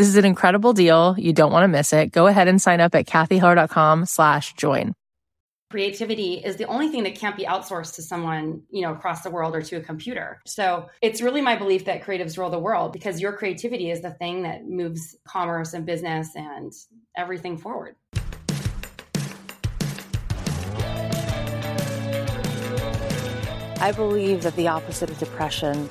this is an incredible deal. You don't want to miss it. Go ahead and sign up at cathyheller.com slash join. Creativity is the only thing that can't be outsourced to someone, you know, across the world or to a computer. So it's really my belief that creatives rule the world because your creativity is the thing that moves commerce and business and everything forward. I believe that the opposite of depression,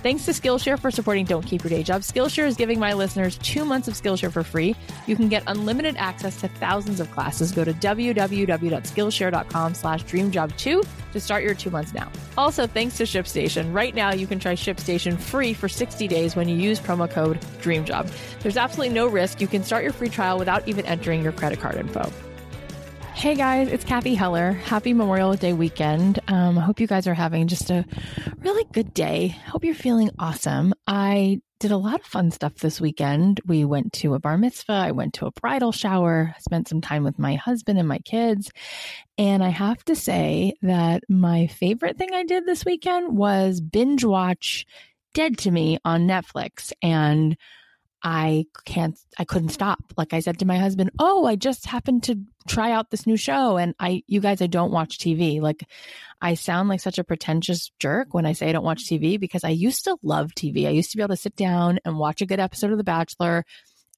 Thanks to Skillshare for supporting Don't Keep Your Day Job. Skillshare is giving my listeners two months of Skillshare for free. You can get unlimited access to thousands of classes. Go to www.skillshare.com slash dreamjob2 to start your two months now. Also, thanks to ShipStation. Right now, you can try ShipStation free for 60 days when you use promo code DREAMJOB. There's absolutely no risk. You can start your free trial without even entering your credit card info. Hey guys, it's Cathy Heller. Happy Memorial Day weekend. Um, I hope you guys are having just a really good day. Hope you're feeling awesome. I did a lot of fun stuff this weekend. We went to a bar mitzvah, I went to a bridal shower, spent some time with my husband and my kids. And I have to say that my favorite thing I did this weekend was binge watch Dead to Me on Netflix. And I can't, I couldn't stop. Like I said to my husband, Oh, I just happened to try out this new show. And I, you guys, I don't watch TV. Like I sound like such a pretentious jerk when I say I don't watch TV because I used to love TV. I used to be able to sit down and watch a good episode of The Bachelor.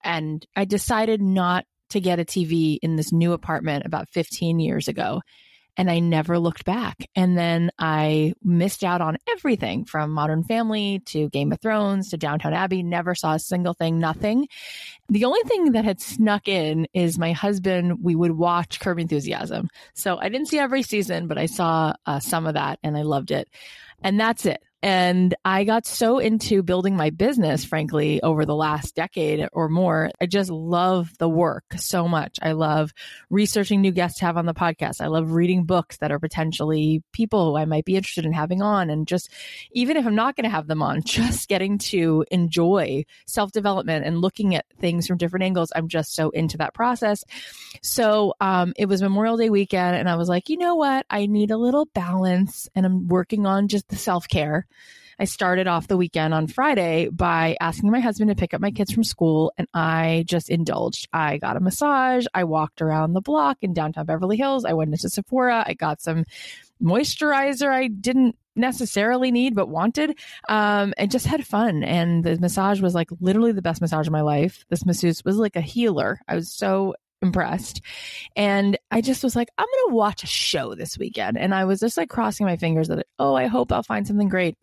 And I decided not to get a TV in this new apartment about 15 years ago and I never looked back. And then I missed out on everything from Modern Family to Game of Thrones to Downton Abbey, never saw a single thing, nothing. The only thing that had snuck in is my husband, we would watch Curb Enthusiasm. So I didn't see every season, but I saw uh, some of that and I loved it. And that's it. And I got so into building my business, frankly, over the last decade or more. I just love the work so much. I love researching new guests to have on the podcast. I love reading books that are potentially people who I might be interested in having on. And just, even if I'm not going to have them on, just getting to enjoy self development and looking at things from different angles. I'm just so into that process. So, um, it was Memorial Day weekend and I was like, you know what? I need a little balance and I'm working on just the self care. I started off the weekend on Friday by asking my husband to pick up my kids from school, and I just indulged. I got a massage. I walked around the block in downtown Beverly Hills. I went into Sephora. I got some moisturizer I didn't necessarily need but wanted um and just had fun and the massage was like literally the best massage of my life this masseuse was like a healer i was so impressed. And I just was like, I'm going to watch a show this weekend. And I was just like crossing my fingers that, oh, I hope I'll find something great.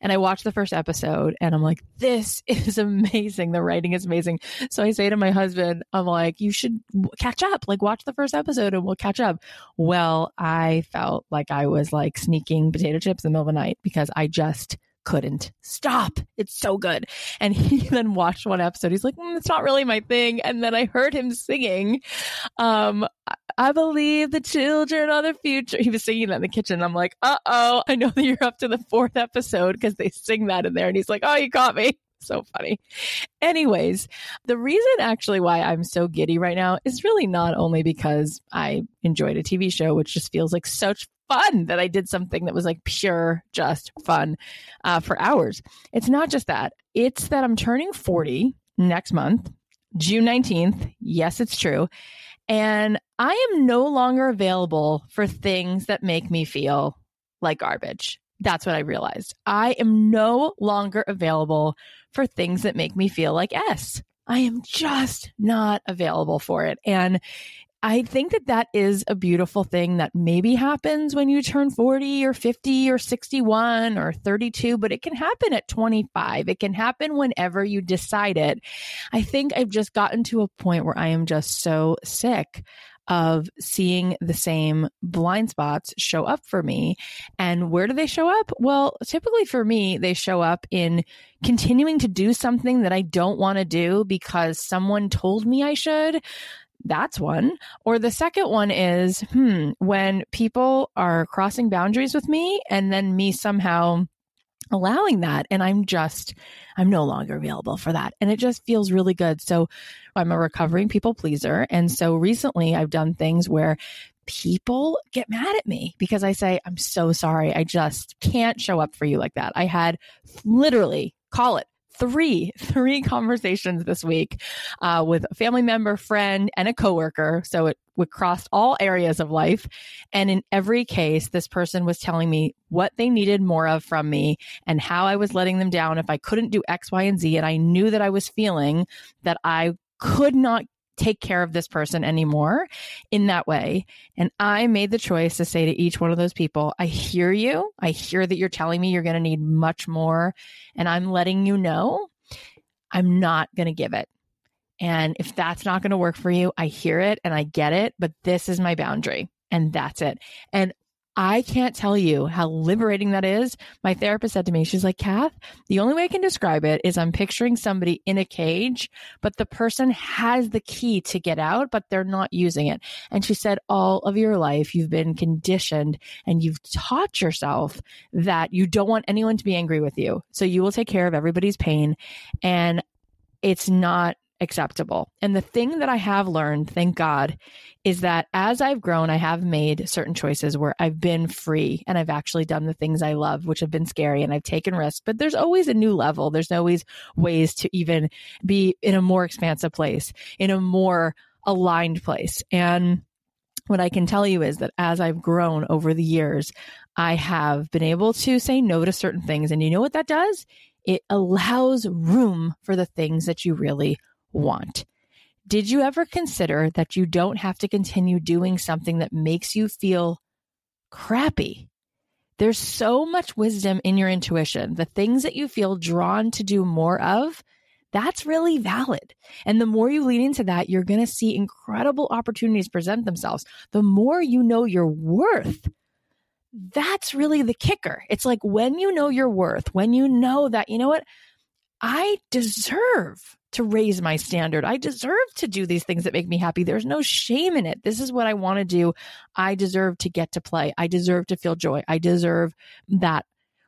And I watched the first episode and I'm like, this is amazing. The writing is amazing. So I say to my husband, I'm like, you should catch up, like watch the first episode and we'll catch up. Well, I felt like I was like sneaking potato chips in the middle of the night because I just couldn't stop. It's so good. And he then watched one episode. He's like, mm, it's not really my thing. And then I heard him singing, um, I believe the children are the future. He was singing that in the kitchen. I'm like, uh oh, I know that you're up to the fourth episode because they sing that in there. And he's like, oh, you caught me. So funny. Anyways, the reason actually why I'm so giddy right now is really not only because I enjoyed a TV show, which just feels like such fun that I did something that was like pure, just fun uh, for hours. It's not just that, it's that I'm turning 40 next month, June 19th. Yes, it's true. And I am no longer available for things that make me feel like garbage. That's what I realized. I am no longer available for things that make me feel like S. I am just not available for it. And I think that that is a beautiful thing that maybe happens when you turn 40 or 50 or 61 or 32, but it can happen at 25. It can happen whenever you decide it. I think I've just gotten to a point where I am just so sick of seeing the same blind spots show up for me. And where do they show up? Well, typically for me, they show up in continuing to do something that I don't want to do because someone told me I should that's one. Or the second one is, hmm, when people are crossing boundaries with me and then me somehow allowing that and I'm just I'm no longer available for that and it just feels really good. So I'm a recovering people pleaser and so recently I've done things where people get mad at me because I say I'm so sorry. I just can't show up for you like that. I had literally call it three, three conversations this week uh, with a family member, friend, and a coworker. So it would cross all areas of life. And in every case, this person was telling me what they needed more of from me and how I was letting them down if I couldn't do X, Y, and Z. And I knew that I was feeling that I could not take care of this person anymore in that way. And I made the choice to say to each one of those people, I hear you. I hear that you're telling me you're going to need much more. And I'm letting you know I'm not going to give it. And if that's not going to work for you, I hear it and I get it, but this is my boundary and that's it. And I can't tell you how liberating that is. My therapist said to me, she's like, Kath, the only way I can describe it is I'm picturing somebody in a cage, but the person has the key to get out, but they're not using it. And she said, all of your life, you've been conditioned and you've taught yourself that you don't want anyone to be angry with you. So you will take care of everybody's pain. And it's not acceptable. And the thing that I have learned, thank God, is that as I've grown, I have made certain choices where I've been free and I've actually done the things I love, which have been scary and I've taken risks. But there's always a new level. There's always ways to even be in a more expansive place, in a more aligned place. And what I can tell you is that as I've grown over the years, I have been able to say no to certain things. And you know what that does? It allows room for the things that you really want. Did you ever consider that you don't have to continue doing something that makes you feel crappy? There's so much wisdom in your intuition. The things that you feel drawn to do more of, that's really valid. And the more you lean into that, you're going to see incredible opportunities present themselves. The more you know your worth, that's really the kicker. It's like when you know your worth, when you know that, you know what, I deserve to raise my standard. I deserve to do these things that make me happy. There's no shame in it. This is what I want to do. I deserve to get to play. I deserve to feel joy. I deserve that.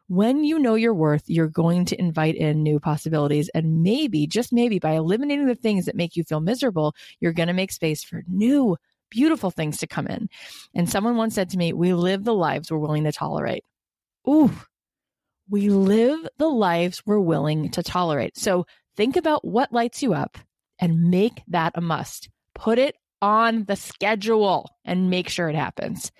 When you know your worth, you're going to invite in new possibilities. And maybe, just maybe, by eliminating the things that make you feel miserable, you're going to make space for new, beautiful things to come in. And someone once said to me, We live the lives we're willing to tolerate. Ooh, we live the lives we're willing to tolerate. So think about what lights you up and make that a must. Put it on the schedule and make sure it happens.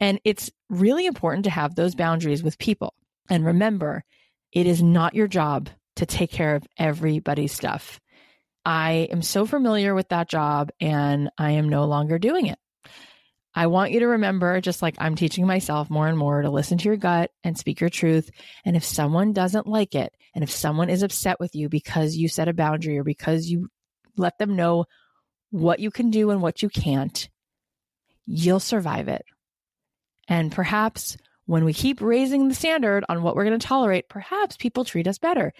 And it's really important to have those boundaries with people. And remember, it is not your job to take care of everybody's stuff. I am so familiar with that job and I am no longer doing it. I want you to remember, just like I'm teaching myself more and more, to listen to your gut and speak your truth. And if someone doesn't like it, and if someone is upset with you because you set a boundary or because you let them know what you can do and what you can't, you'll survive it. And perhaps when we keep raising the standard on what we're going to tolerate, perhaps people treat us better.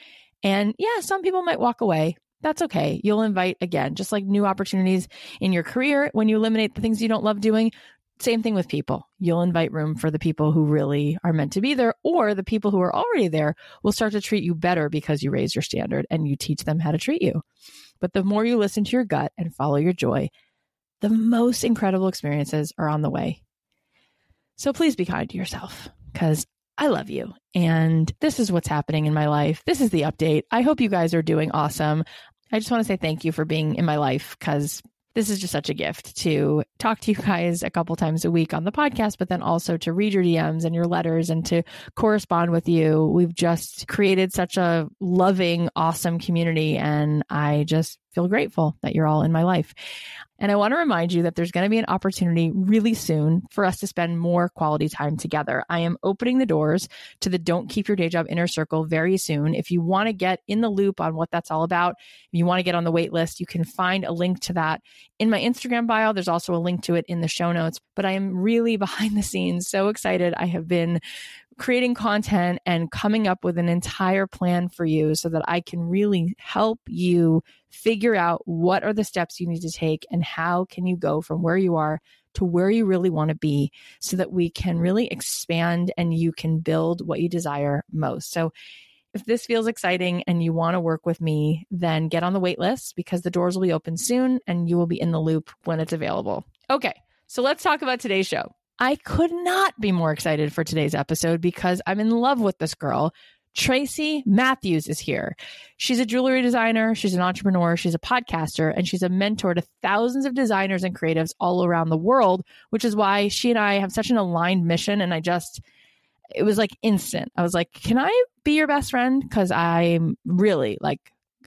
And yeah, some people might walk away that's okay. You'll invite again, just like new opportunities in your career. When you eliminate the things you don't love doing, same thing with people. You'll invite room for the people who really are meant to be there, or the people who are already there will start to treat you better because you raise your standard and you teach them how to treat you. But the more you listen to your gut and follow your joy, the most incredible experiences are on the way. So please be kind to yourself because I love you. And this is what's happening in my life. This is the update. I hope you guys are doing awesome. I just want to say thank you for being in my life because this is just such a gift to talk to you guys a couple times a week on the podcast, but then also to read your DMs and your letters and to correspond with you. We've just created such a loving, awesome community. And I just feel grateful that you're all in my life. And I want to remind you that there's going to be an opportunity really soon for us to spend more quality time together. I am opening the doors to the Don't Keep Your Day Job Inner Circle very soon. If you want to get in the loop on what that's all about, if you want to get on the wait list, you can find a link to that in my Instagram bio. There's also a link to it in the show notes. But I am really behind the scenes so excited. I have been creating content and coming up with an entire plan for you so that I can really help you figure out what are the steps you need to take and how can you go from where you are to where you really want to be so that we can really expand and you can build what you desire most. So if this feels exciting and you want to work with me, then get on the wait list because the doors will be open soon and you will be in the loop when it's available. Okay, so let's talk about today's show. I could not be more excited for today's episode because I'm in love with this girl. Tracy Matthews is here. She's a jewelry designer, she's an entrepreneur, she's a podcaster, and she's a mentor to thousands of designers and creatives all around the world, which is why she and I have such an aligned mission. And I just, it was like instant. I was like, can I be your best friend? Because I'm really like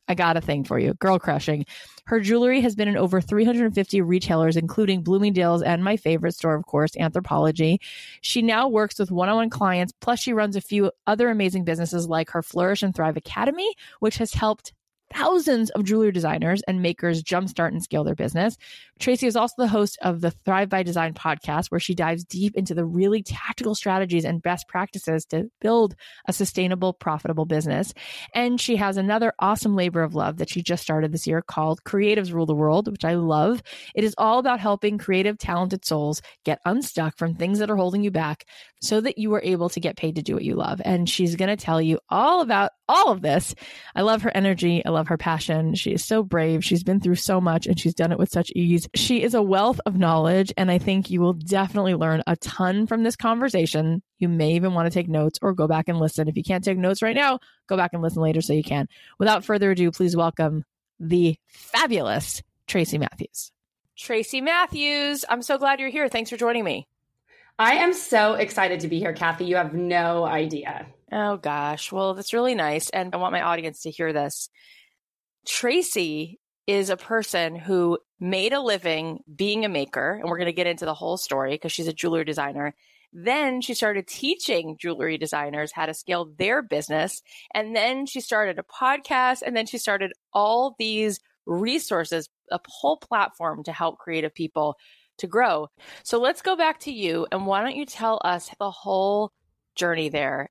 I got a thing for you. Girl crushing. Her jewelry has been in over 350 retailers, including Bloomingdale's and my favorite store, of course, Anthropologie. She now works with one on one clients, plus, she runs a few other amazing businesses like her Flourish and Thrive Academy, which has helped thousands of jewelry designers and makers jumpstart and scale their business. Tracy is also the host of the Thrive by Design podcast, where she dives deep into the really tactical strategies and best practices to build a sustainable, profitable business. And she has another awesome labor of love that she just started this year called Creatives Rule the World, which I love. It is all about helping creative, talented souls get unstuck from things that are holding you back so that you are able to get paid to do what you love. And she's going to tell you all about all of this. I love her energy. I love her passion. She is so brave. She's been through so much and she's done it with such ease. She is a wealth of knowledge. And I think you will definitely learn a ton from this conversation. You may even want to take notes or go back and listen. If you can't take notes right now, go back and listen later so you can. Without further ado, please welcome the fabulous Tracy Matthews. Tracy Matthews, I'm so glad you're here. Thanks for joining me. I am so excited to be here, Cathy. You have no idea. Oh, gosh. Well, that's really nice. And I want my audience to hear this. Tracy is a person who made a living being a maker. And we're going to get into the whole story because she's a jewelry designer. Then she started teaching jewelry designers how to scale their business. And then she started a podcast. And then she started all these resources, a whole platform to help creative people to grow. So let's go back to you. And why don't you tell us the whole journey there?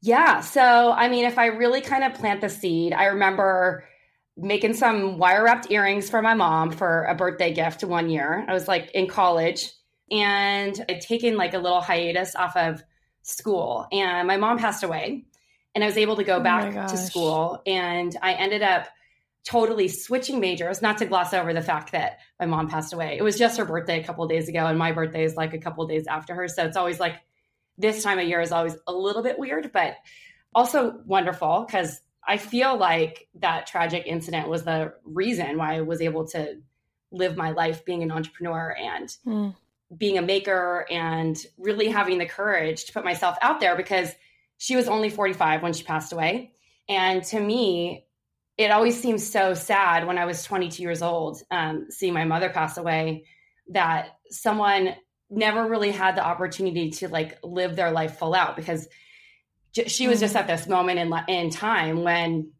Yeah. So, I mean, if I really kind of plant the seed, I remember making some wire wrapped earrings for my mom for a birthday gift one year. I was like in college and I'd taken like a little hiatus off of school and my mom passed away and I was able to go oh back to school and I ended up totally switching majors, not to gloss over the fact that my mom passed away. It was just her birthday a couple days ago and my birthday is like a couple days after her. So it's always like this time of year is always a little bit weird, but also wonderful because I feel like that tragic incident was the reason why I was able to live my life being an entrepreneur and mm. being a maker and really having the courage to put myself out there because she was only 45 when she passed away. And to me, it always seems so sad when I was 22 years old, um, seeing my mother pass away, that someone never really had the opportunity to like live their life full out because she was just mm. at this moment in in time when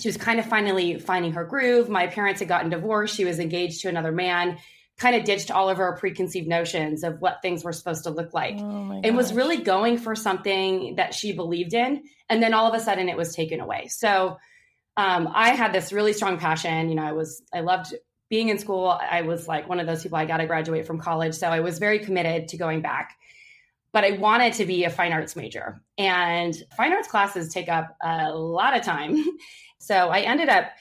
she was kind of finally finding her groove. My parents had gotten divorced. She was engaged to another man. Kind of ditched all of her preconceived notions of what things were supposed to look like, oh and was really going for something that she believed in. And then all of a sudden, it was taken away. So um, I had this really strong passion. You know, I was I loved being in school, I was like one of those people, I got to graduate from college. So I was very committed to going back. But I wanted to be a fine arts major. And fine arts classes take up a lot of time. So I ended up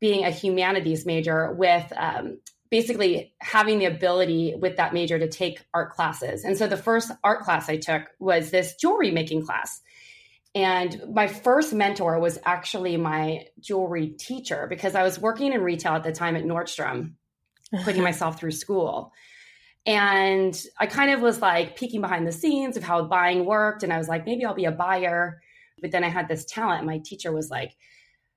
being a humanities major with um, basically having the ability with that major to take art classes. And so the first art class I took was this jewelry making class. And my first mentor was actually my jewelry teacher because I was working in retail at the time at Nordstrom, putting myself through school. And I kind of was like peeking behind the scenes of how buying worked. And I was like, maybe I'll be a buyer. But then I had this talent. My teacher was like,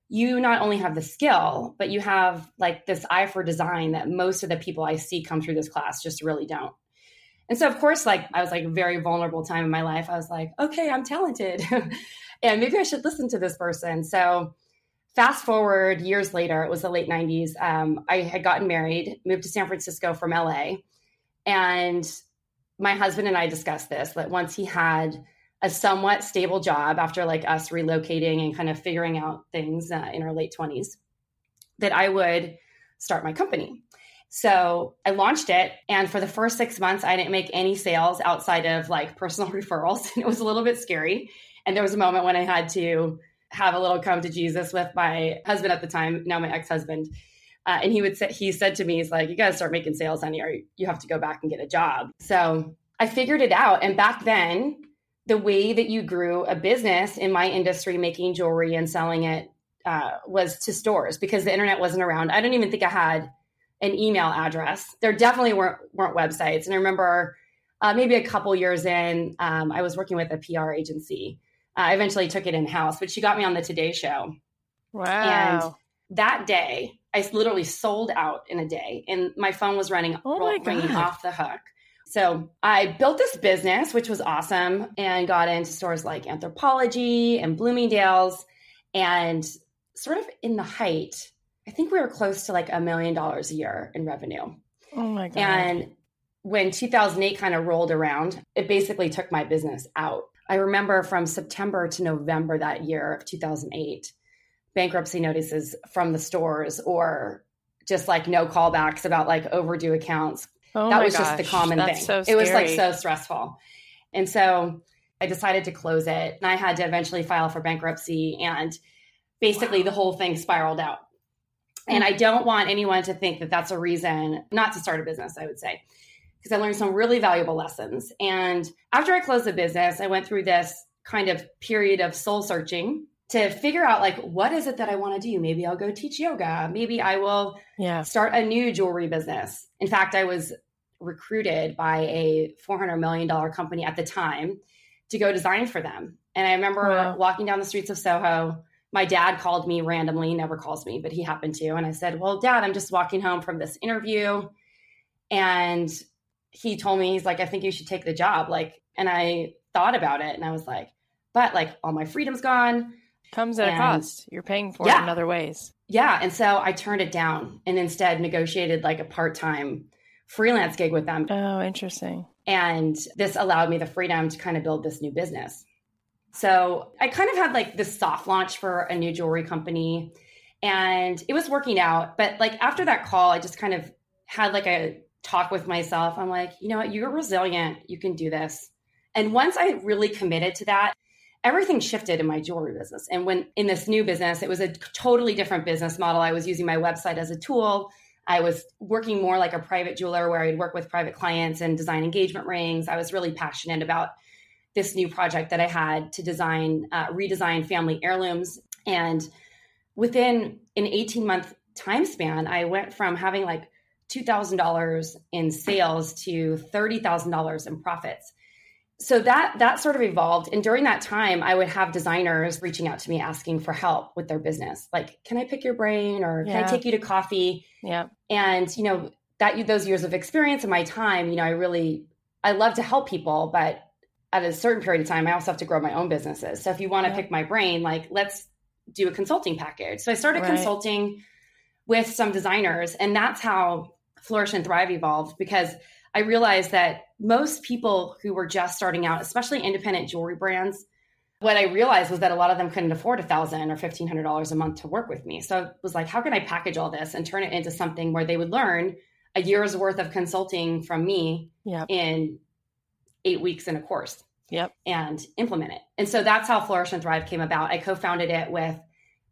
you not only have the skill, but you have like this eye for design that most of the people I see come through this class just really don't. And so, of course, like I was like a very vulnerable time in my life. I was like, okay, I'm talented. and maybe I should listen to this person. So, fast forward years later, it was the late 90s. Um, I had gotten married, moved to San Francisco from LA. And my husband and I discussed this that once he had a somewhat stable job after like us relocating and kind of figuring out things uh, in our late 20s that I would start my company. So I launched it. And for the first six months, I didn't make any sales outside of like personal referrals. And it was a little bit scary. And there was a moment when I had to have a little come to Jesus with my husband at the time, now my ex husband. Uh, and he would say, he said to me, he's like, you got to start making sales, honey, or you have to go back and get a job. So I figured it out. And back then, the way that you grew a business in my industry, making jewelry and selling it, uh, was to stores because the internet wasn't around. I don't even think I had an email address. There definitely weren't weren't websites. And I remember uh, maybe a couple years in, um, I was working with a PR agency. Uh, I eventually took it in house, but she got me on the Today Show. Wow! And that day, I literally sold out in a day, and my phone was running, oh ringing off the hook. So I built this business, which was awesome, and got into stores like Anthropologie and Bloomingdale's. And sort of in the height, I think we were close to like a million dollars a year in revenue. Oh my God. And when 2008 kind of rolled around, it basically took my business out. I remember from September to November that year of 2008, bankruptcy notices from the stores or just like no callbacks about like overdue accounts Oh that was gosh, just the common thing. So it was like so stressful. And so I decided to close it and I had to eventually file for bankruptcy and basically wow. the whole thing spiraled out. And I don't want anyone to think that that's a reason not to start a business, I would say, because I learned some really valuable lessons. And after I closed the business, I went through this kind of period of soul searching to figure out like what is it that I want to do? Maybe I'll go teach yoga. Maybe I will yeah. start a new jewelry business. In fact, I was recruited by a $400 million company at the time to go design for them. And I remember wow. walking down the streets of Soho. My dad called me randomly, he never calls me, but he happened to. And I said, Well, dad, I'm just walking home from this interview. And he told me, He's like, I think you should take the job. Like, and I thought about it and I was like, But like, all my freedom's gone. Comes at and, a cost. You're paying for yeah. it in other ways. Yeah. And so I turned it down and instead negotiated like a part time freelance gig with them. Oh, interesting. And this allowed me the freedom to kind of build this new business. So I kind of had like this soft launch for a new jewelry company and it was working out. But like after that call, I just kind of had like a talk with myself. I'm like, you know what? You're resilient. You can do this. And once I really committed to that, everything shifted in my jewelry business. And when in this new business, it was a totally different business model. I was using my website as a tool I was working more like a private jeweler where I'd work with private clients and design engagement rings. I was really passionate about this new project that I had to design, uh, redesign family heirlooms. And within an 18 month time span, I went from having like $2,000 in sales to $30,000 in profits so that that sort of evolved. And during that time i would have designers reaching out to me asking for help with their business. Like can i pick your brain? Or can i take you to coffee? Yeah. And you know that those years of experience in my time you know i really i love to help people but at a certain period of time i also have to grow my own businesses. So if you want to yeah. pick my brain like let's do a consulting package. So i started right. consulting with some designers and that's how flourish and thrive evolved because I realized that most people who were just starting out, especially independent jewelry brands, what I realized was that a lot of them couldn't afford a thousand or fifteen hundred dollars a month to work with me. So I was like, how can I package all this and turn it into something where they would learn a year's worth of consulting from me Yep. in eight weeks in a course Yep. and implement it. And so that's how Flourish and Thrive came about. I co-founded it with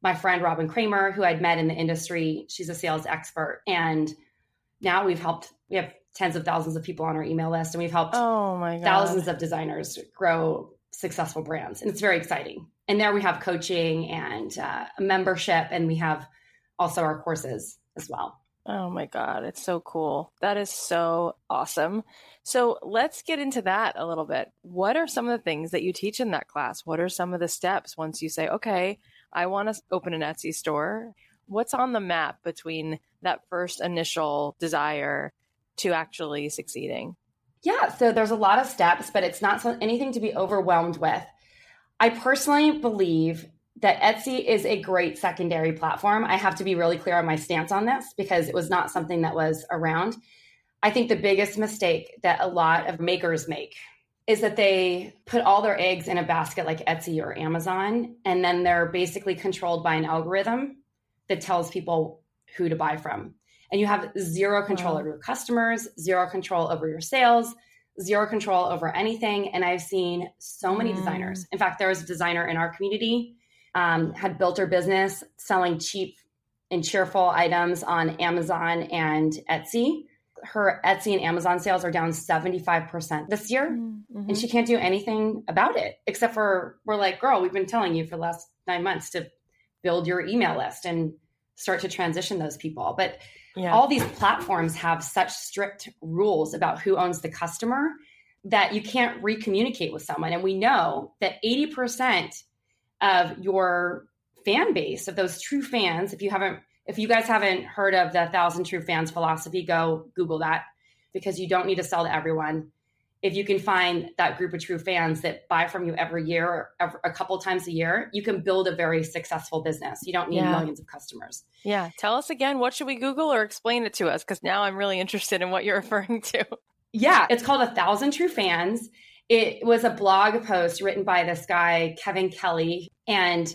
my friend Robin Kramer, who I'd met in the industry. She's a sales expert. And now we've helped, we have tens of thousands of people on our email list and we've helped Oh my god. thousands of designers grow successful brands. And it's very exciting. And there we have coaching and uh, a membership, and we have also our courses as well. Oh my God, it's so cool. That is so awesome. So let's get into that a little bit. What are some of the things that you teach in that class? What are some of the steps once you say, okay, I want to open an Etsy store? What's on the map between that first initial desire to actually succeeding? Yeah, so there's a lot of steps, but it's not anything to be overwhelmed with. I personally believe that Etsy is a great secondary platform. I have to be really clear on my stance on this because it was not something that was around. I think the biggest mistake that a lot of makers make is that they put all their eggs in a basket like Etsy or Amazon, and then they're basically controlled by an algorithm that tells people who to buy from. And you have zero control Wow. over your customers, zero control over your sales, zero control over anything. And I've seen so many Mm. designers. In fact, there was a designer in our community um, had built her business selling cheap and cheerful items on Amazon and Etsy. Her Etsy and Amazon sales are down 75% this year. Mhm. And she can't do anything about it except for we're like, girl, we've been telling you for the last nine months to build your email list and start to transition those people. But yeah. all these platforms have such strict rules about who owns the customer that you can't recommunicate with someone. And we know that 80% of your fan base, of those true fans, if you haven't, if you guys haven't heard of the thousand true fans philosophy, go Google that because you don't need to sell to everyone. If you can find that group of true fans that buy from you every year or a couple times a year, you can build a very successful business. You don't need Yeah. millions of customers. yeah. Tell us again, what should we Google or explain it to us? Because now I'm really interested in what you're referring to. Yeah, it's called A Thousand True Fans. It was a blog post written by this guy, Kevin Kelly. And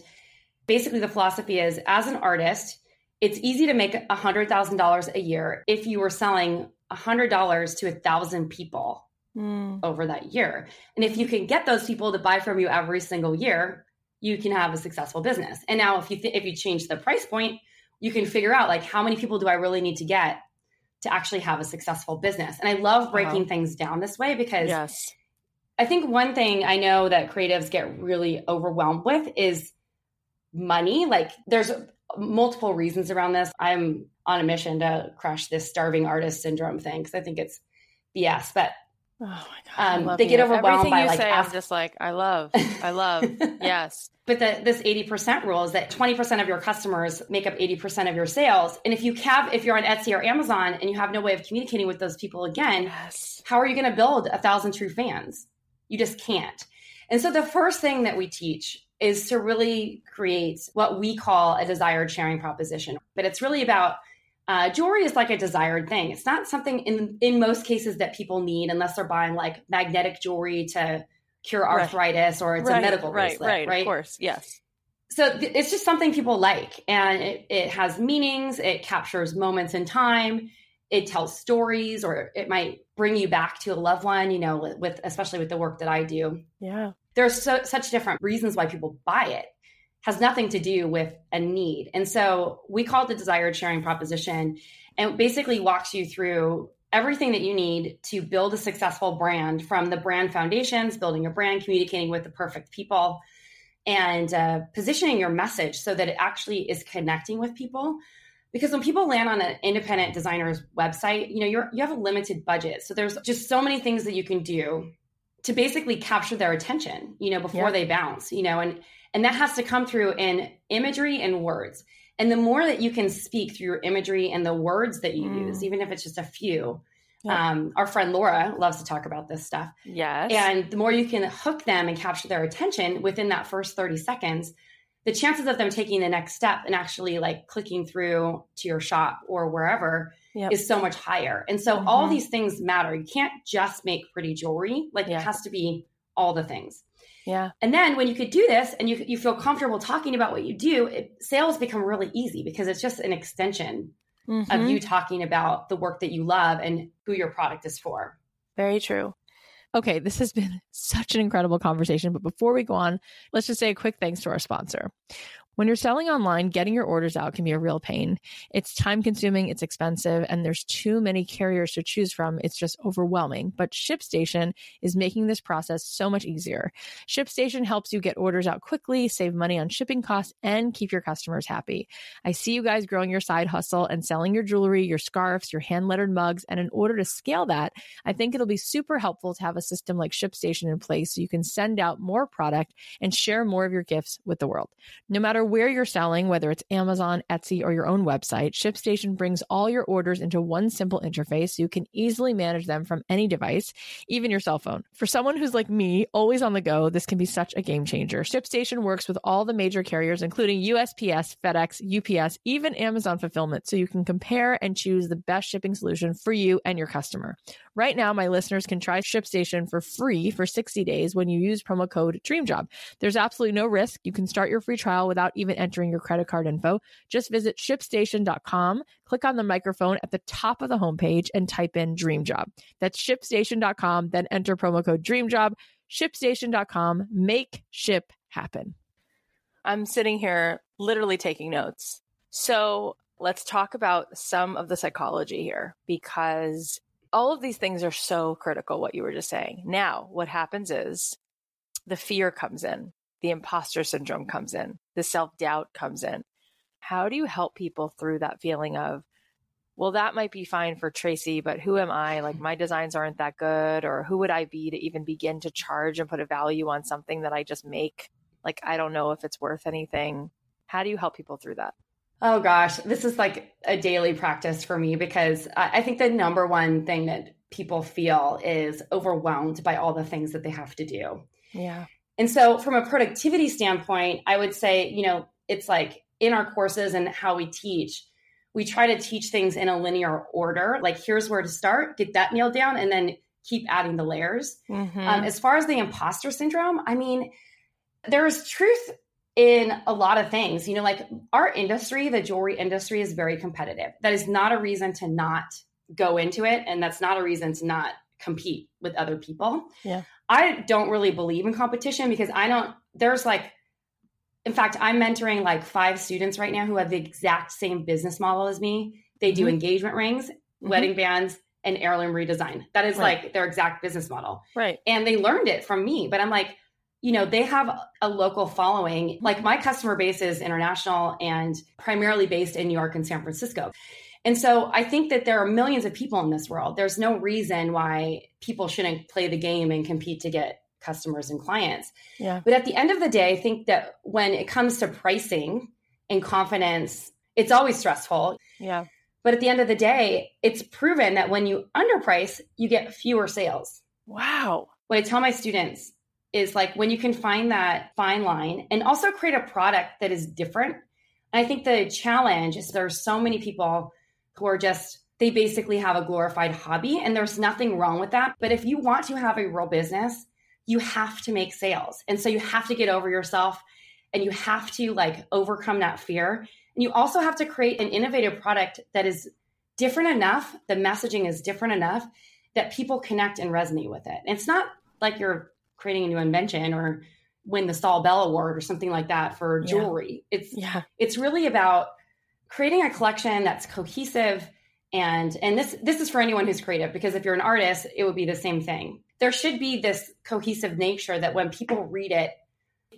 basically, the philosophy is as an artist, it's easy to make $100,000 a year if you were selling $100 to a thousand people Mm, over that year. And if you can get those people to buy from you every single year, you can have a successful business. And now if you th- if you change the price point, you can figure out like how many people do I really need to get to actually have a successful business. And I love breaking Wow. things down this way because yes. I think one thing I know that creatives get really overwhelmed with is money. Like there's multiple reasons around this. I'm on a mission to crush this starving artist syndrome thing because I think it's BS. But Oh my god! I Um, love they get you. overwhelmed Everything by, you like, say. ask- I'm just like, I love, I love. yes. but the, this 80% rule is that 20% of your customers make up 80% of your sales. And if you have, if you're on Etsy or Amazon and you have no way of communicating with those people again, Yes. how are you going to build a thousand true fans? You just can't. And so the first thing that we teach is to really create what we call a desired sharing proposition. But it's really about uh, jewelry is like a desired thing. It's not something in in most cases that people need unless they're buying like magnetic jewelry to cure Right. arthritis or it's right, a medical right, bracelet, right, right? Of course. Yes. so th- it's just something people like and it, it has meanings it captures moments in time it tells stories or it might bring you back to a loved one you know with, with especially with the work that i do Yeah. there's so, such different reasons why people buy it has nothing to do with a need. And so we call it the desired sharing proposition. And basically walks you through everything that you need to build a successful brand from the brand foundations building a brand communicating with the perfect people and uh, positioning your message so that it actually is connecting with people. Because when people land on an independent designer's website you know you're you have a limited budget. So there's just so many things that you can do to basically capture their attention you know before Yeah. they bounce you know and and that has to come through in imagery and words and the more that you can speak through your imagery and the words that you Mm. use even if it's just a few Yeah. um, our friend laura loves to talk about this stuff Yes. and the more you can hook them and capture their attention within that first 30 seconds, the chances of them taking the next step and actually like clicking through to your shop or wherever Yep. is so much higher. And so all Mhm. these things matter. You can't just make pretty jewelry, like Yeah. it has to be all the things. Yeah. And then when you could do this and you, you feel comfortable talking about what you do, it, sales become really easy because it's just an extension mm-hmm. of you talking about the work that you love and who your product is for. Very true. Okay, this has been such an incredible conversation. But before we go on, let's just say a quick thanks to our sponsor. When you're selling online, getting your orders out can be a real pain. It's time consuming, it's expensive, and there's too many carriers to choose from. It's just overwhelming. But ShipStation is making this process so much easier. ShipStation helps you get orders out quickly, save money on shipping costs, and keep your customers happy. I see you guys growing your side hustle and selling your jewelry, your scarves, your hand lettered mugs. And in order to scale that, I think it'll be super helpful to have a system like ShipStation in place so you can send out more product and share more of your gifts with the world. No matter where you're selling, whether it's Amazon, Etsy, or your own website, ShipStation brings all your orders into one simple interface so you can easily manage them from any device, even your cell phone. For someone who's like me, always on the go, this can be such a game changer. ShipStation works with all the major carriers, including USPS, FedEx, UPS, even Amazon Fulfillment, so you can compare and choose the best shipping solution for you and your customer. Right now, my listeners can try ShipStation for free for 60 days when you use promo code DREAMJOB. There's absolutely no risk. You can start your free trial without even entering your credit card info. Just visit shipstation.com, click on the microphone at the top of the homepage, and type in DreamJob. That's shipstation.com, then enter promo code DREAMJOB. Shipstation.com, make ship happen. I'm sitting here literally taking notes. So let's talk about some of the psychology here because all of these things are so critical, what you were just saying. Now, what happens is the fear comes in, the imposter syndrome comes in, the self doubt comes in. How do you help people through that feeling of, well, that might be fine for Tracy, but who am I? Like, my designs aren't that good, or who would I be to even begin to charge and put a value on something that I just make? Like, I don't know if it's worth anything. How do you help people through that? Oh gosh, this is like a daily practice for me because I think the number one thing that people feel is overwhelmed by all the things that they have to do. Yeah. And so, from a productivity standpoint, I would say, you know, it's like in our courses and how we teach, we try to teach things in a linear order. Like, here's where to start, get that nailed down, and then keep adding the layers. Mm-hmm. Um, as far as the imposter syndrome, I mean, there's truth in a lot of things. You know, like our industry, the jewelry industry is very competitive. That is not a reason to not go into it. And that's not a reason to not compete with other people. Yeah. I don't really believe in competition because I don't, there's like, in fact, I'm mentoring like five students right now who have the exact same business model as me. They do mm-hmm. engagement rings, mm-hmm. wedding bands, and heirloom redesign. That is right. like their exact business model. Right. And they learned it from me. But I'm like, you know, they have a local following. Like my customer base is international and primarily based in New York and San Francisco. And so I think that there are millions of people in this world. There's no reason why people shouldn't play the game and compete to get customers and clients. Yeah. But at the end of the day, I think that when it comes to pricing and confidence, it's always stressful. Yeah. But at the end of the day, it's proven that when you underprice, you get fewer sales. Wow. What I tell my students is like when you can find that fine line and also create a product that is different. And I think the challenge is there's so many people who are just they basically have a glorified hobby and there's nothing wrong with that. But if you want to have a real business, you have to make sales. And so you have to get over yourself and you have to like overcome that fear. And you also have to create an innovative product that is different enough, the messaging is different enough that people connect and resonate with it. It's not like you're creating a new invention or win the Stahl Bell Award or something like that for jewelry. Yeah. It's yeah. it's really about creating a collection that's cohesive and and this this is for anyone who's creative because if you're an artist, it would be the same thing. There should be this cohesive nature that when people read it,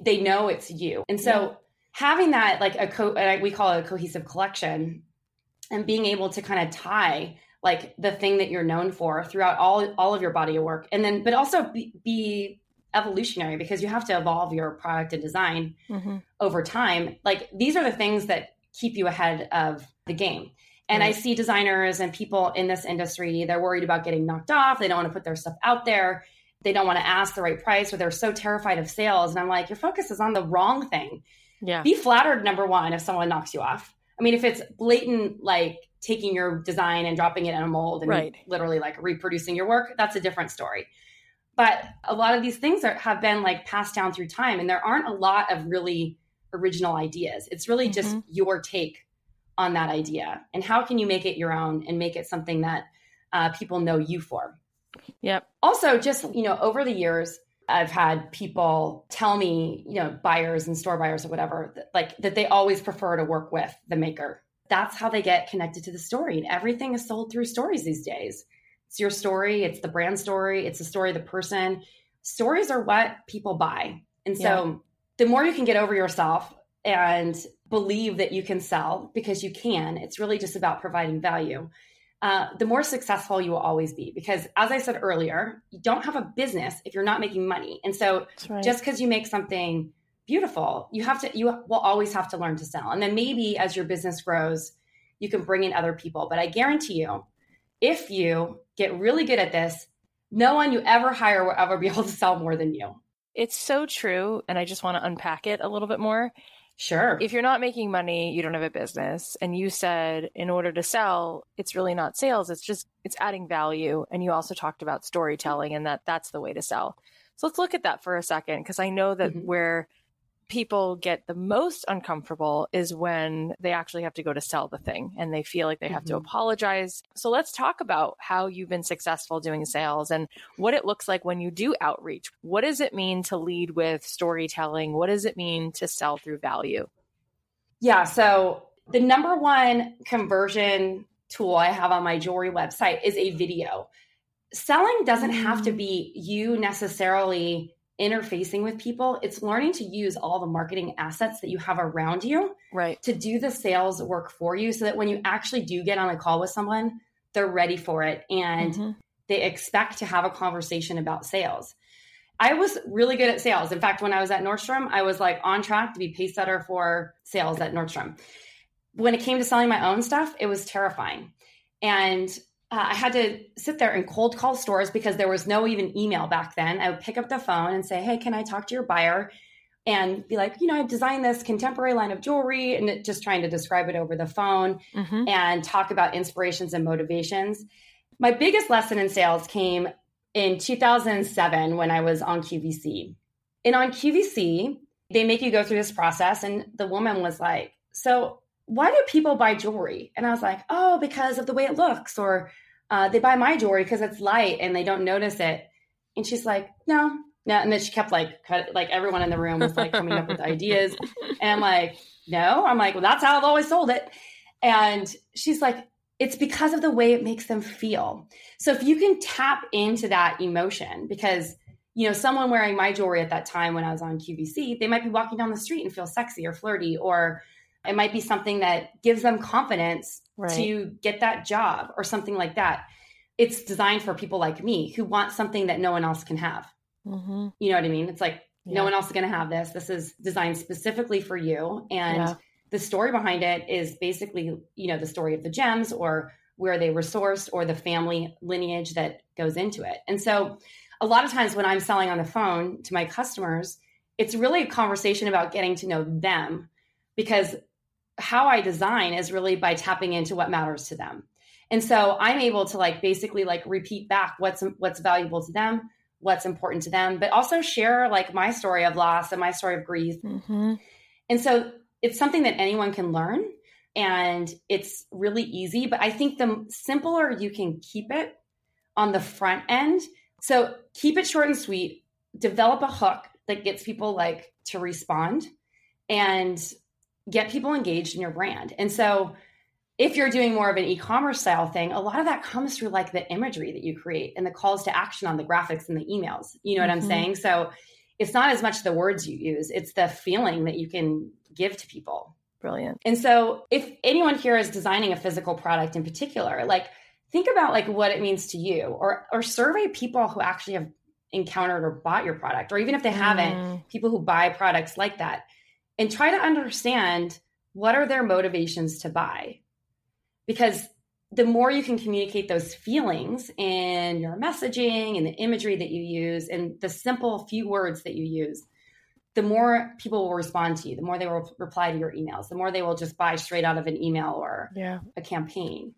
they know it's you. And so yeah. having that like a co uh, we call it a cohesive collection and being able to kind of tie like the thing that you're known for throughout all all of your body of work and then but also be, be evolutionary because you have to evolve your product and design mm-hmm. over time. Like these are the things that keep you ahead of the game. And right. I see designers and people in this industry, they're worried about getting knocked off. They don't want to put their stuff out there. They don't want to ask the right price or they're so terrified of sales. And I'm like, your focus is on the wrong thing. Yeah. Be flattered, number one, if someone knocks you off. I mean, if it's blatant, like taking your design and dropping it in a mold and right. literally like reproducing your work, that's a different story But a lot of these things are, have been like passed down through time, and there aren't a lot of really original ideas. It's really mm-hmm. just your take on that idea, and how can you make it your own and make it something that uh, people know you for. Yep. Also, just you know, over the years, I've had people tell me, you know, buyers and store buyers or whatever, that, like that they always prefer to work with the maker. That's how they get connected to the story. And everything is sold through stories these days. It's your story, it's the brand story, it's the story of the person. Stories are what people buy. And so yeah. the more you can get over yourself and believe that you can sell because you can, it's really just about providing value. Uh, the more successful you will always be. Because as I said earlier, you don't have a business if you're not making money. And so right. just because you make something beautiful, you have to, you will always have to learn to sell. And then maybe as your business grows, you can bring in other people. But I guarantee you, if you get really good at this, no one you ever hire will ever be able to sell more than you. It's so true. And I just want to unpack it a little bit more. Sure. If you're not making money, you don't have a business. And you said in order to sell, it's really not sales, it's just it's adding value. And you also talked about storytelling and that that's the way to sell. So let's look at that for a second because I know that mm-hmm. where people get the most uncomfortable is when they actually have to go to sell the thing and they feel like they have mm-hmm. to apologize. So let's talk about how you've been successful doing sales and what it looks like when you do outreach. What does it mean to lead with storytelling? What does it mean to sell through value? Yeah, so the number one conversion tool I have on my jewelry website is a video. Selling doesn't have to mm. be you necessarily interfacing with people it's learning to use all the marketing assets that you have around you right. to do the sales work for you so that when you actually do get on a call with someone they're ready for it and mm-hmm. they expect to have a conversation about sales. I was really good at sales. In fact when i was at nordstrom i was like on track to be pace setter for sales at nordstrom. When it came to selling my own stuff it was terrifying. And uh, I had to sit there and cold call stores because there was no even email back then. I would pick up the phone and say, Hey, can I talk to your buyer? And be like, you know, I've designed this contemporary line of jewelry and just trying to describe it over the phone mm-hmm. and talk about inspirations and motivations. My biggest lesson in sales came in 2007 when I was on QVC. And on QVC, they make you go through this process. And the woman was like, So why do people buy jewelry? And I was like, oh, because of the way it looks, or uh, they buy my jewelry because it's light and they don't notice it. And she's like, no, no. And then she kept like, cut, like everyone in the room was like coming up with ideas. And I'm like, no. I'm like, well, that's how I've always sold it. And she's like, it's because of the way it makes them feel. So if you can tap into that emotion, because you know, someone wearing my jewelry at that time when I was on QVC, they might be walking down the street and feel sexy or flirty, or it might be something that gives them confidence right. to get that job or something like that. It's designed for people like me who want something that no one else can have. Mm-hmm. You know what I mean? It's like yeah. no one else is going to have this. This is designed specifically for you. And yeah. the story behind it is basically, you know, the story of the gems or where they were sourced or the family lineage that goes into it. And so a lot of times when I'm selling on the phone to my customers, it's really a conversation about getting to know them because how I design is really by tapping into what matters to them. And so I'm able to like basically like repeat back what's what's valuable to them, what's important to them, but also share like my story of loss and my story of grief. Mm-hmm. And so it's something that anyone can learn and it's really easy, but I think the simpler you can keep it on the front end. So keep it short and sweet, develop a hook that gets people like to respond and get people engaged in your brand. And so if you're doing more of an e-commerce style thing, a lot of that comes through like the imagery that you create and the calls to action on the graphics and the emails. You know what mm-hmm. I'm saying? So it's not as much the words you use, it's the feeling that you can give to people. Brilliant. And so if anyone here is designing a physical product in particular, like think about like what it means to you or or survey people who actually have encountered or bought your product or even if they haven't, mm. people who buy products like that and try to understand what are their motivations to buy. Because the more you can communicate those feelings in your messaging and the imagery that you use and the simple few words that you use, the more people will respond to you, the more they will reply to your emails, the more they will just buy straight out of an email or yeah. a campaign.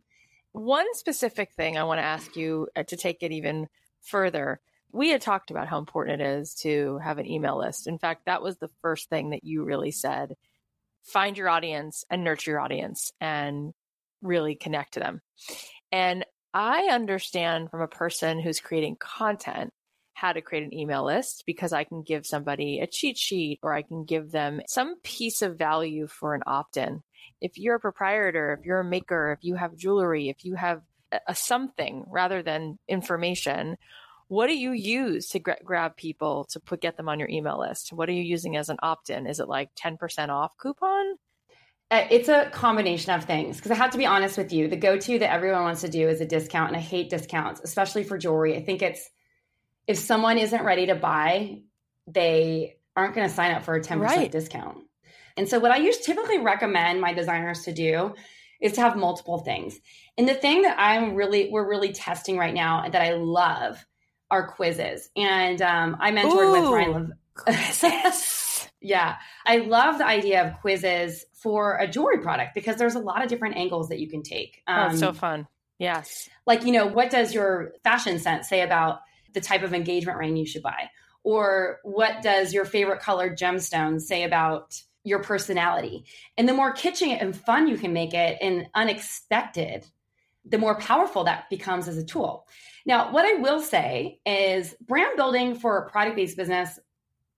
One specific thing I want to ask you uh, to take it even further we had talked about how important it is to have an email list. In fact, that was the first thing that you really said. Find your audience and nurture your audience and really connect to them. And I understand from a person who's creating content how to create an email list because I can give somebody a cheat sheet or I can give them some piece of value for an opt in. If you're a proprietor, if you're a maker, if you have jewelry, if you have a something rather than information, what do you use to gra- grab people to put get them on your email list? What are you using as an opt in? Is it like 10% off coupon? Uh, it's a combination of things because I have to be honest with you. The go to that everyone wants to do is a discount, and I hate discounts, especially for jewelry. I think it's if someone isn't ready to buy, they aren't going to sign up for a 10% right. discount. And so, what I usually typically recommend my designers to do is to have multiple things. And the thing that I'm really, we're really testing right now and that I love are quizzes. And um, I mentored Ooh, with Ryan. Quizzes. yeah. I love the idea of quizzes for a jewelry product because there's a lot of different angles that you can take. Um, oh, so fun. Yes. Like, you know, what does your fashion sense say about the type of engagement ring you should buy? Or what does your favorite colored gemstone say about your personality? And the more kitschy and fun you can make it and unexpected, the more powerful that becomes as a tool. Now, what I will say is brand building for a product based business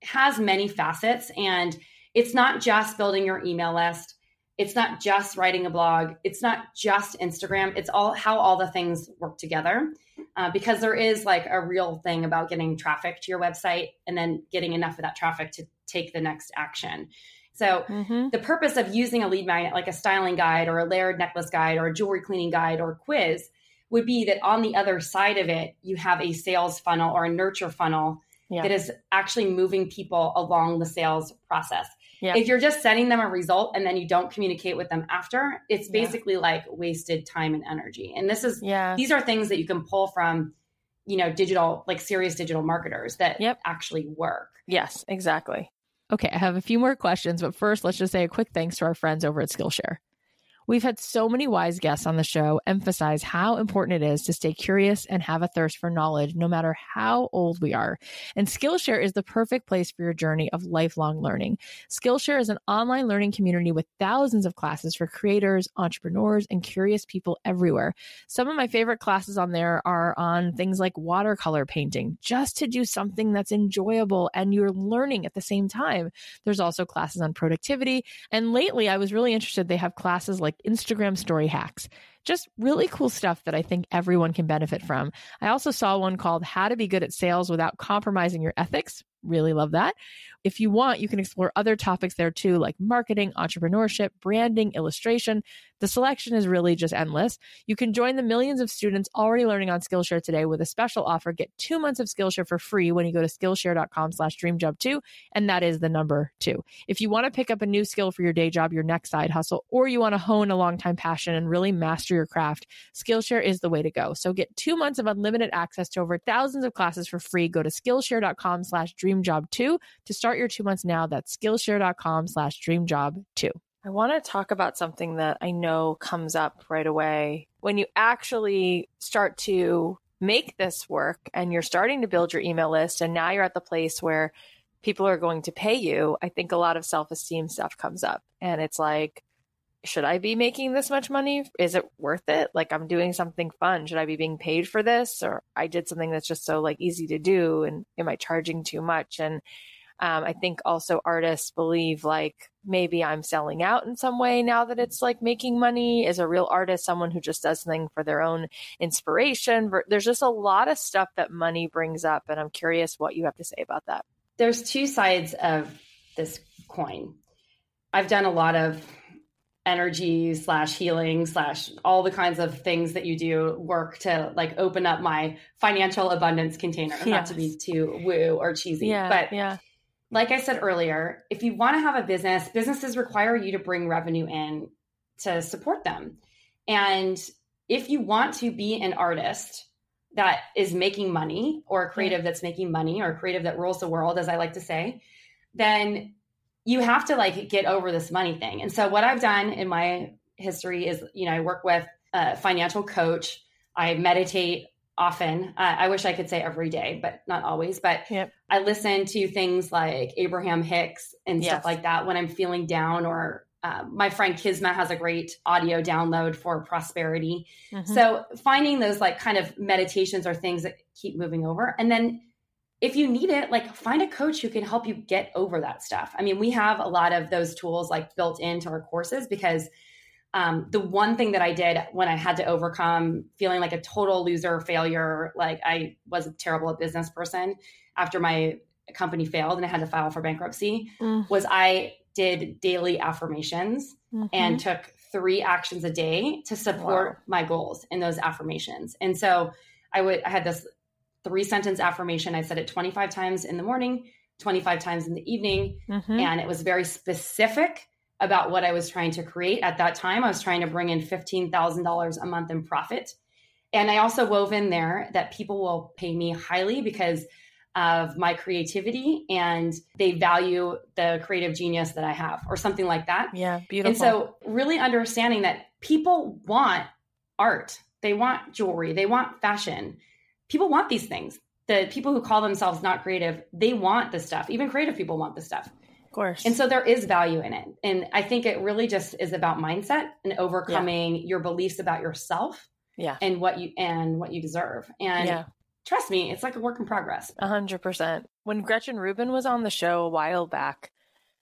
has many facets, and it's not just building your email list. It's not just writing a blog. It's not just Instagram. It's all how all the things work together. Uh, because there is like a real thing about getting traffic to your website and then getting enough of that traffic to take the next action. So mm-hmm. the purpose of using a lead magnet like a styling guide or a layered necklace guide or a jewelry cleaning guide or quiz would be that on the other side of it, you have a sales funnel or a nurture funnel yeah. that is actually moving people along the sales process. Yeah. If you're just sending them a result and then you don't communicate with them after, it's basically yeah. like wasted time and energy. And this is yeah. these are things that you can pull from, you know, digital like serious digital marketers that yep. actually work. Yes, exactly. Okay, I have a few more questions, but first let's just say a quick thanks to our friends over at Skillshare. We've had so many wise guests on the show emphasize how important it is to stay curious and have a thirst for knowledge, no matter how old we are. And Skillshare is the perfect place for your journey of lifelong learning. Skillshare is an online learning community with thousands of classes for creators, entrepreneurs, and curious people everywhere. Some of my favorite classes on there are on things like watercolor painting, just to do something that's enjoyable and you're learning at the same time. There's also classes on productivity. And lately, I was really interested. They have classes like like Instagram story hacks. Just really cool stuff that I think everyone can benefit from. I also saw one called How to Be Good at Sales Without Compromising Your Ethics, Really love that. If you want, you can explore other topics there too, like marketing, entrepreneurship, branding, illustration. The selection is really just endless. You can join the millions of students already learning on Skillshare today with a special offer. Get two months of Skillshare for free when you go to Skillshare.com slash dreamjob2, and that is the number two. If you want to pick up a new skill for your day job, your next side hustle, or you want to hone a long-time passion and really master your craft, Skillshare is the way to go. So get two months of unlimited access to over thousands of classes for free. Go to Skillshare.com slash dreamjob dreamjob2 to start your two months now. That's skillshare.com slash dreamjob2. I want to talk about something that I know comes up right away. When you actually start to make this work and you're starting to build your email list, and now you're at the place where people are going to pay you, I think a lot of self esteem stuff comes up. And it's like, should I be making this much money? Is it worth it? Like I'm doing something fun. Should I be being paid for this? Or I did something that's just so like easy to do and am I charging too much? And um, I think also artists believe like maybe I'm selling out in some way now that it's like making money. Is a real artist someone who just does something for their own inspiration? There's just a lot of stuff that money brings up. And I'm curious what you have to say about that. There's two sides of this coin. I've done a lot of energy slash healing slash all the kinds of things that you do work to like open up my financial abundance container yes. not to be too woo or cheesy yeah, but yeah like i said earlier if you want to have a business businesses require you to bring revenue in to support them and if you want to be an artist that is making money or a creative that's making money or a creative that rules the world as i like to say then you have to like get over this money thing. And so what I've done in my history is, you know, I work with a financial coach. I meditate often. Uh, I wish I could say every day, but not always. But Yep. I listen to things like Abraham Hicks and stuff Yes. like that when I'm feeling down. Or uh, my friend Kisma has a great audio download for prosperity. Mhm. So finding those like kind of meditations or things that keep moving over. And then if you need it, like find a coach who can help you get over that stuff. I mean, we have a lot of those tools like built into our courses because um, the one thing that I did when I had to overcome feeling like a total loser failure, like I was a terrible business person after my company failed and I had to file for bankruptcy, Mm. was I did daily affirmations Mhm. and took three actions a day to support Wow. my goals in those affirmations. And so I would I had this three sentence affirmation. I said it 25 times in the morning, 25 times in the evening, Mhm. and it was very specific about what I was trying to create at that time. I was trying to bring in $15,000 a month in profit. And I also wove in there that people will pay me highly because of my creativity and they value the creative genius that I have or something like that. yeah, beautiful. And so, really understanding that people want art, they want jewelry, they want fashion. People want these things. The people who call themselves not creative, they want this stuff. Even creative people want this stuff. Course. And so there is value in it. And I think it really just is about mindset and overcoming your beliefs about yourself yeah, and what you and what you deserve. And yeah. trust me, it's like a work in progress. A hundred percent. When Gretchen Rubin was on the show a while back,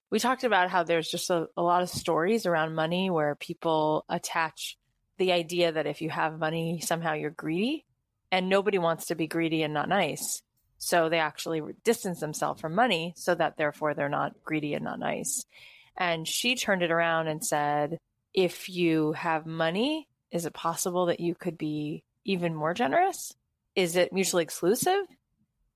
we talked about how there's just a, a lot of stories around money where people attach the idea that if you have money, somehow you're greedy, and nobody wants to be greedy and not nice. So they actually distance themselves from money so that therefore they're not greedy and not nice. And she turned it around and said, if you have money, is it possible that you could be even more generous? Is it mutually exclusive?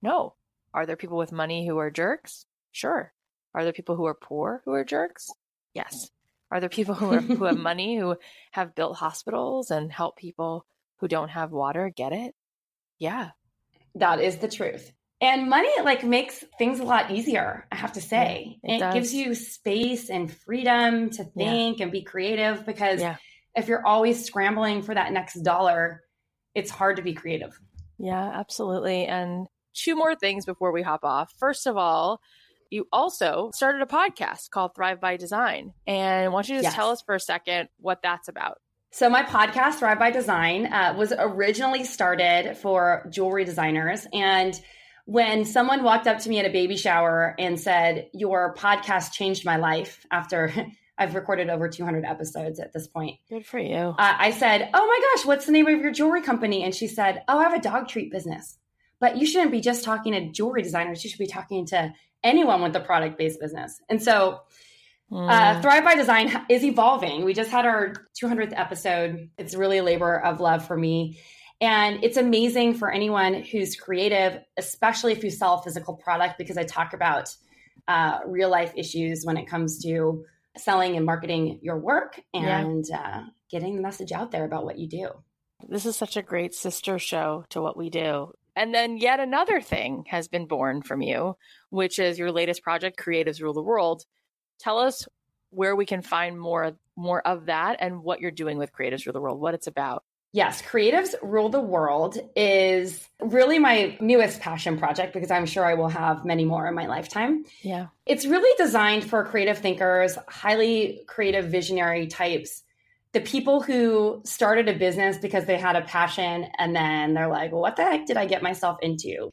No. Are there people with money who are jerks? Sure. Are there people who are poor who are jerks? Yes. Are there people who are who have money who have built hospitals and help people who don't have water get it? Yeah. That is the truth. And money like makes things a lot easier, I have to say. Yeah, it it gives you space and freedom to Yeah. think and be creative because Yeah. if you're always scrambling for that next dollar, it's hard to be creative. Yeah, absolutely. And two more things before we hop off. First of all, you also started a podcast called Thrive by Design. And I want you to just Yes. tell us for a second what that's about. So my podcast, Thrive by Design, uh, was originally started for jewelry designers. And when someone walked up to me at a baby shower and said, "Your podcast changed my life," after I've recorded over 200 episodes at this point, Good for you. uh, I said, "Oh my gosh, what's the name of your jewelry company?" And she said, "Oh, I have a dog treat business." But you shouldn't be just talking to jewelry designers. You should be talking to anyone with a product based business. And so uh, Mm. Thrive by Design is evolving. We just had our 200th episode. It's really a labor of love for me. And it's amazing for anyone who's creative, especially if you sell a physical product, because I talk about uh, real life issues when it comes to selling and marketing your work Yeah. and uh, getting the message out there about what you do. This is such a great sister show to what we do. And then yet another thing has been born from you, which is your latest project, Creatives Rule the World. Tell us where we can find more more of that and what you're doing with Creatives Rule the World, what it's about. Yes, Creatives Rule the World is really my newest passion project because I'm sure I will have many more in my lifetime. Yeah. It's really designed for creative thinkers, highly creative visionary types, the people who started a business because they had a passion and then they're like, well, what the heck did I get myself into?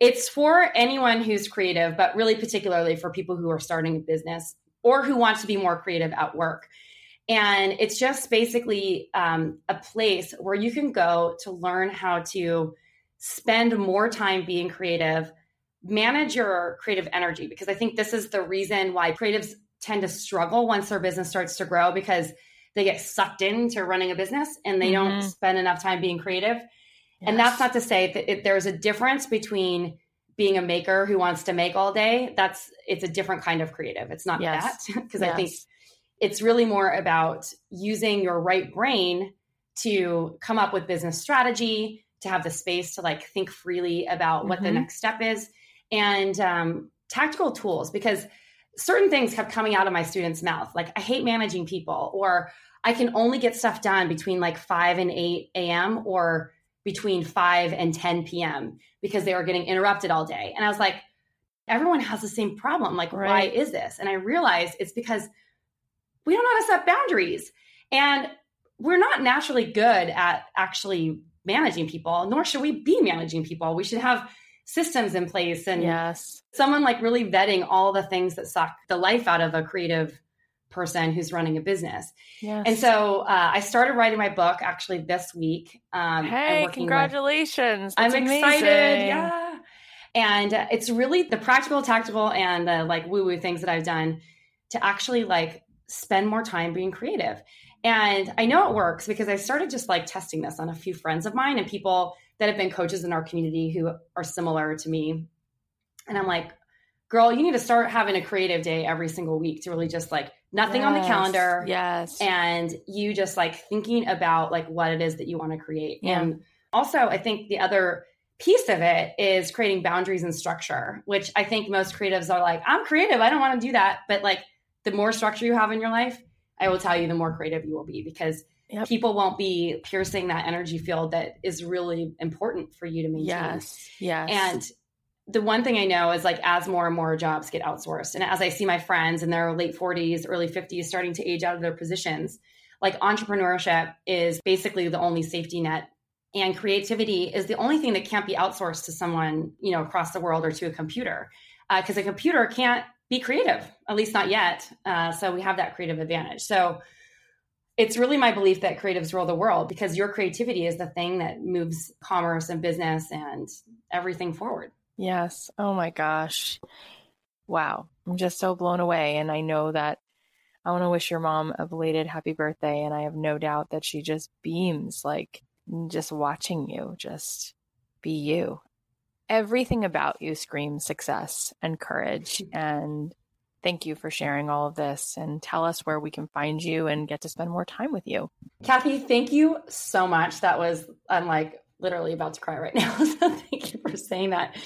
It's for anyone who's creative, but really particularly for people who are starting a business or who want to be more creative at work. And it's just basically um, a place where you can go to learn how to spend more time being creative, manage your creative energy, because I think this is the reason why creatives tend to struggle once their business starts to grow because they get sucked into running a business and they don't Mhm. spend enough time being creative. And that's not to say that there's a difference between being a maker who wants to make all day. That's it's a different kind of creative. It's not Yes. that because I think it's really more about using your right brain to come up with business strategy, to have the space to like think freely about what the Mhm. next step is, and um, tactical tools because certain things kept coming out of my students' mouth. Like, I hate managing people, or I can only get stuff done between like 5 and 8 a.m., or between 5 and 10 p.m. because they were getting interrupted all day. And I was like, everyone has the same problem. Like, right. why is this? And I realized it's because we don't know how to set boundaries. And we're not naturally good at actually managing people, nor should we be managing people. We should have systems in place and yes. someone like really vetting all the things that suck the life out of a creative person who's running a business. Yes. And so uh, I started writing my book actually this week. Um, hey, congratulations. With, I'm excited. Yeah. And uh, it's really the practical, tactical, and the like woo woo things that I've done to actually like spend more time being creative. And I know it works because I started just like testing this on a few friends of mine and people that have been coaches in our community who are similar to me. And I'm like, girl, you need to start having a creative day every single week to really just like nothing yes, on the calendar. Yes. And you just like thinking about like what it is that you want to create. Yeah. And also, I think the other piece of it is creating boundaries and structure, which I think most creatives are like, I'm creative. I don't want to do that. But like the more structure you have in your life, I will tell you the more creative you will be because yep. people won't be piercing that energy field that is really important for you to maintain. Yes. Yes. And the one thing I know is like as more and more jobs get outsourced, and as I see my friends in their late 40s, early 50s starting to age out of their positions, like entrepreneurship is basically the only safety net. And creativity is the only thing that can't be outsourced to someone, you know, across the world or to a computer. Because uh, a computer can't be creative, at least not yet. Uh, so we have that creative advantage. So it's really my belief that creatives rule the world because your creativity is the thing that moves commerce and business and everything forward. Yes. Oh my gosh. Wow. I'm just so blown away. And I know that I want to wish your mom a belated happy birthday. And I have no doubt that she just beams like just watching you just be you everything about you screams success and courage. And thank you for sharing all of this and tell us where we can find you and get to spend more time with you. Cathy, thank you so much. That was, I'm like literally about to cry right now. So thank you for saying that.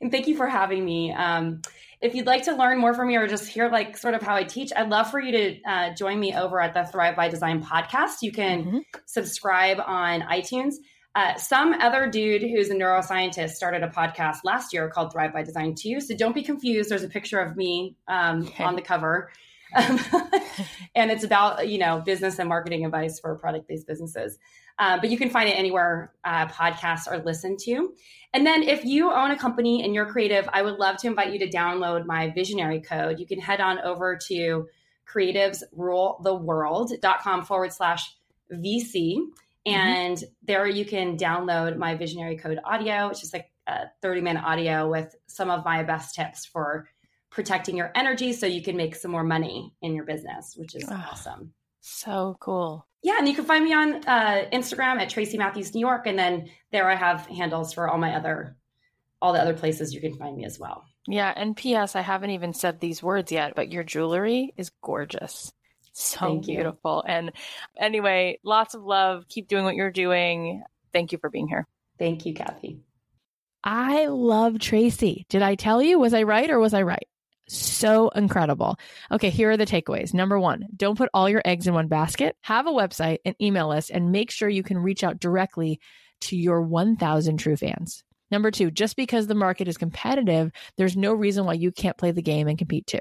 And thank you for having me. Um, if you'd like to learn more from me or just hear like sort of how I teach, I'd love for you to uh, join me over at the Thrive by Design podcast. You can mm-hmm. subscribe on iTunes. Uh, some other dude who's a neuroscientist started a podcast last year called Thrive by Design too. So don't be confused. There's a picture of me um, okay. on the cover. Um, and it's about, you know, business and marketing advice for product based businesses. Uh, but you can find it anywhere uh, podcasts are listened to. And then if you own a company and you're creative, I would love to invite you to download my visionary code. You can head on over to creativesruletheworld.com forward slash VC. Mm-hmm. And mm-hmm. there you can download my visionary code audio, which is like a 30 minute audio with some of my best tips for protecting your energy so you can make some more money in your business, which is oh, awesome. So cool. Yeah, and you can find me on uh, Instagram at Tracy Matthews New York, and then there I have handles for all my other, all the other places you can find me as well. Yeah, and P.S. I haven't even said these words yet, but your jewelry is gorgeous. So Thank beautiful. You. And anyway, lots of love. Keep doing what you're doing. Thank you for being here. Thank you, Cathy. I love Tracy. Did I tell you? Was I right or was I right? So incredible. Okay, here are the takeaways. Number one, don't put all your eggs in one basket. Have a website and email list and make sure you can reach out directly to your 1,000 true fans. Number two, just because the market is competitive, there's no reason why you can't play the game and compete too.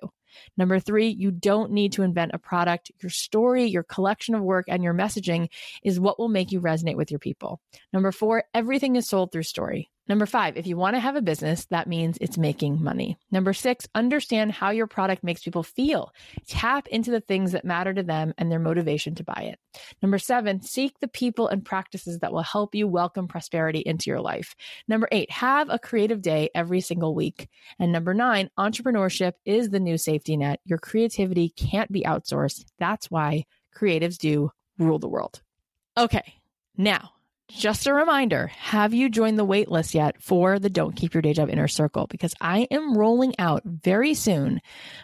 Number three, you don't need to invent a product. Your story, your collection of work, and your messaging is what will make you resonate with your people. Number four, everything is sold through story. Number five, if you want to have a business, that means it's making money. Number six, understand how your product makes people feel. Tap into the things that matter to them and their motivation to buy it. Number seven, seek the people and practices that will help you welcome prosperity into your life. Number eight, have a creative day every single week. And number nine, entrepreneurship is the new safety net. Your creativity can't be outsourced. That's why creatives do rule the world. Okay, now just a reminder have you joined the waitlist yet for the Don't Keep Your Day Job Inner Circle? Because I am rolling out very soon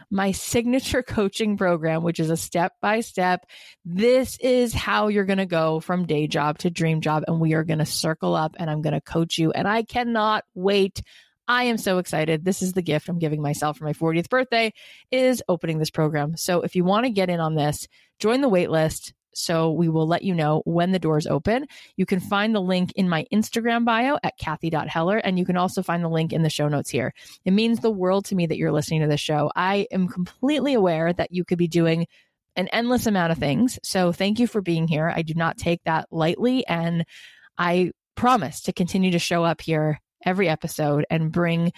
my signature coaching program, which is a step by step. This is how you're going to go from day job to dream job. And we are going to circle up and I'm going to coach you. And I cannot wait. I am so excited. This is the gift I'm giving myself for my 40th birthday is opening this program. So if you want to get in on this, join the waitlist So we will let you know when the doors open. You can find the link in my Instagram bio at Cathy.Heller. And you can also find the link in the show notes here. It means the world to me that you're listening to this show. I am completely aware that you could be doing an endless amount of things. So thank you for being here. I do not take that lightly. And I promise to continue to show up here every episode and bring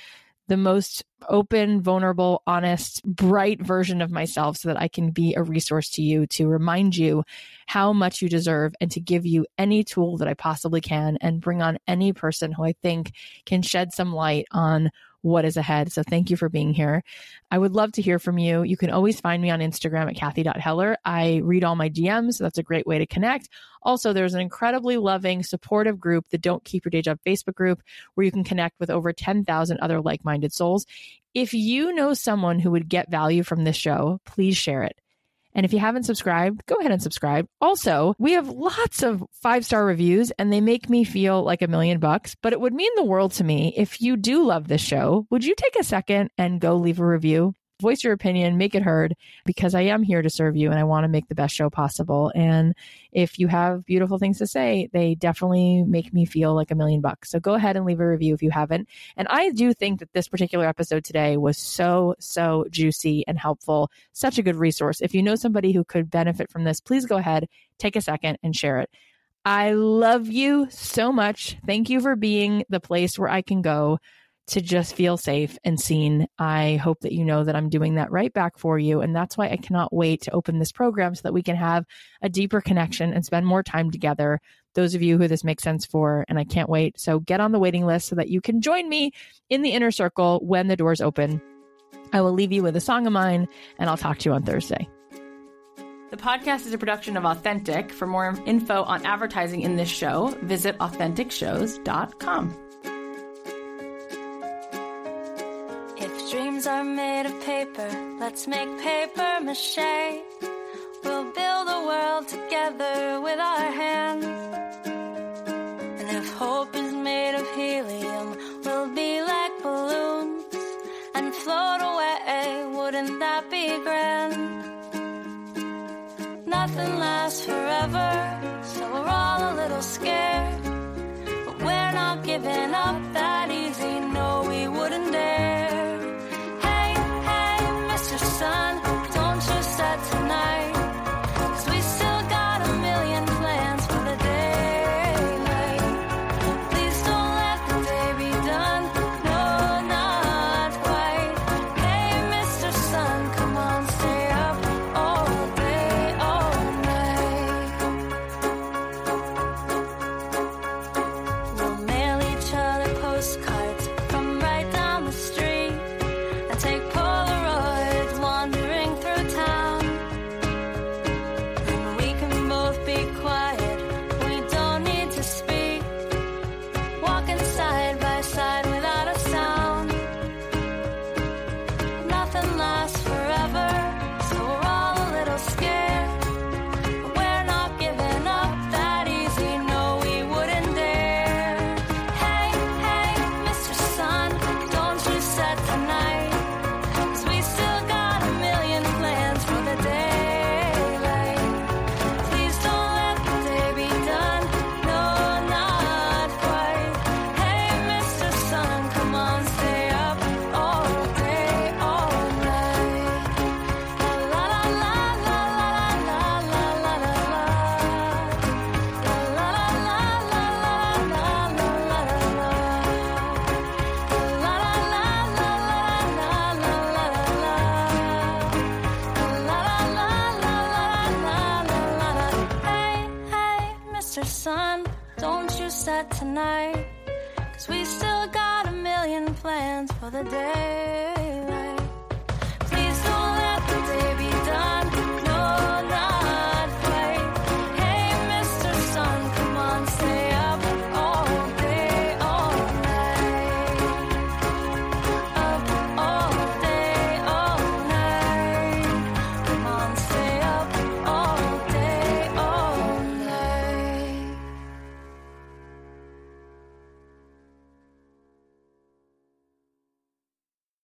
the most open, vulnerable, honest, bright version of myself so that I can be a resource to you to remind you how much you deserve and to give you any tool that I possibly can and bring on any person who I think can shed some light on what is ahead. So thank you for being here. I would love to hear from you. You can always find me on Instagram at Cathy.Heller. I read all my DMs, so that's a great way to connect. Also, there's an incredibly loving, supportive group, the Don't Keep Your Day Job Facebook group, where you can connect with over 10,000 other like minded souls. If you know someone who would get value from this show, please share it. And if you haven't subscribed, go ahead and subscribe. Also, we have lots of five star reviews and they make me feel like a million bucks, but it would mean the world to me if you do love this show. Would you take a second and go leave a review? Voice your opinion, make it heard because I am here to serve you and I want to make the best show possible. And if you have beautiful things to say, they definitely make me feel like a million bucks. So go ahead and leave a review if you haven't. And I do think that this particular episode today was so, so juicy and helpful. Such a good resource. If you know somebody who could benefit from this, please go ahead, take a second and share it. I love you so much. Thank you for being the place where I can go to just feel safe and seen. I hope that you know that I'm doing that right back for you. And that's why I cannot wait to open this program so that we can have a deeper connection and spend more time together. Those of you who this makes sense for, and I can't wait. So get on the waiting list so that you can join me in the inner circle when the doors open. I will leave you with a song of mine, and I'll talk to you on Thursday. The podcast is a production of Authentic. For more info on advertising in this show, visit AuthenticShows.com. Dreams are made of paper, let's make paper mache. We'll build a world together with our hands. And if hope is made of helium, we'll be like balloons and float away. Wouldn't that be grand? Nothing lasts forever, so we're all a little scared. But we're not giving up that easy, no, we wouldn't dare.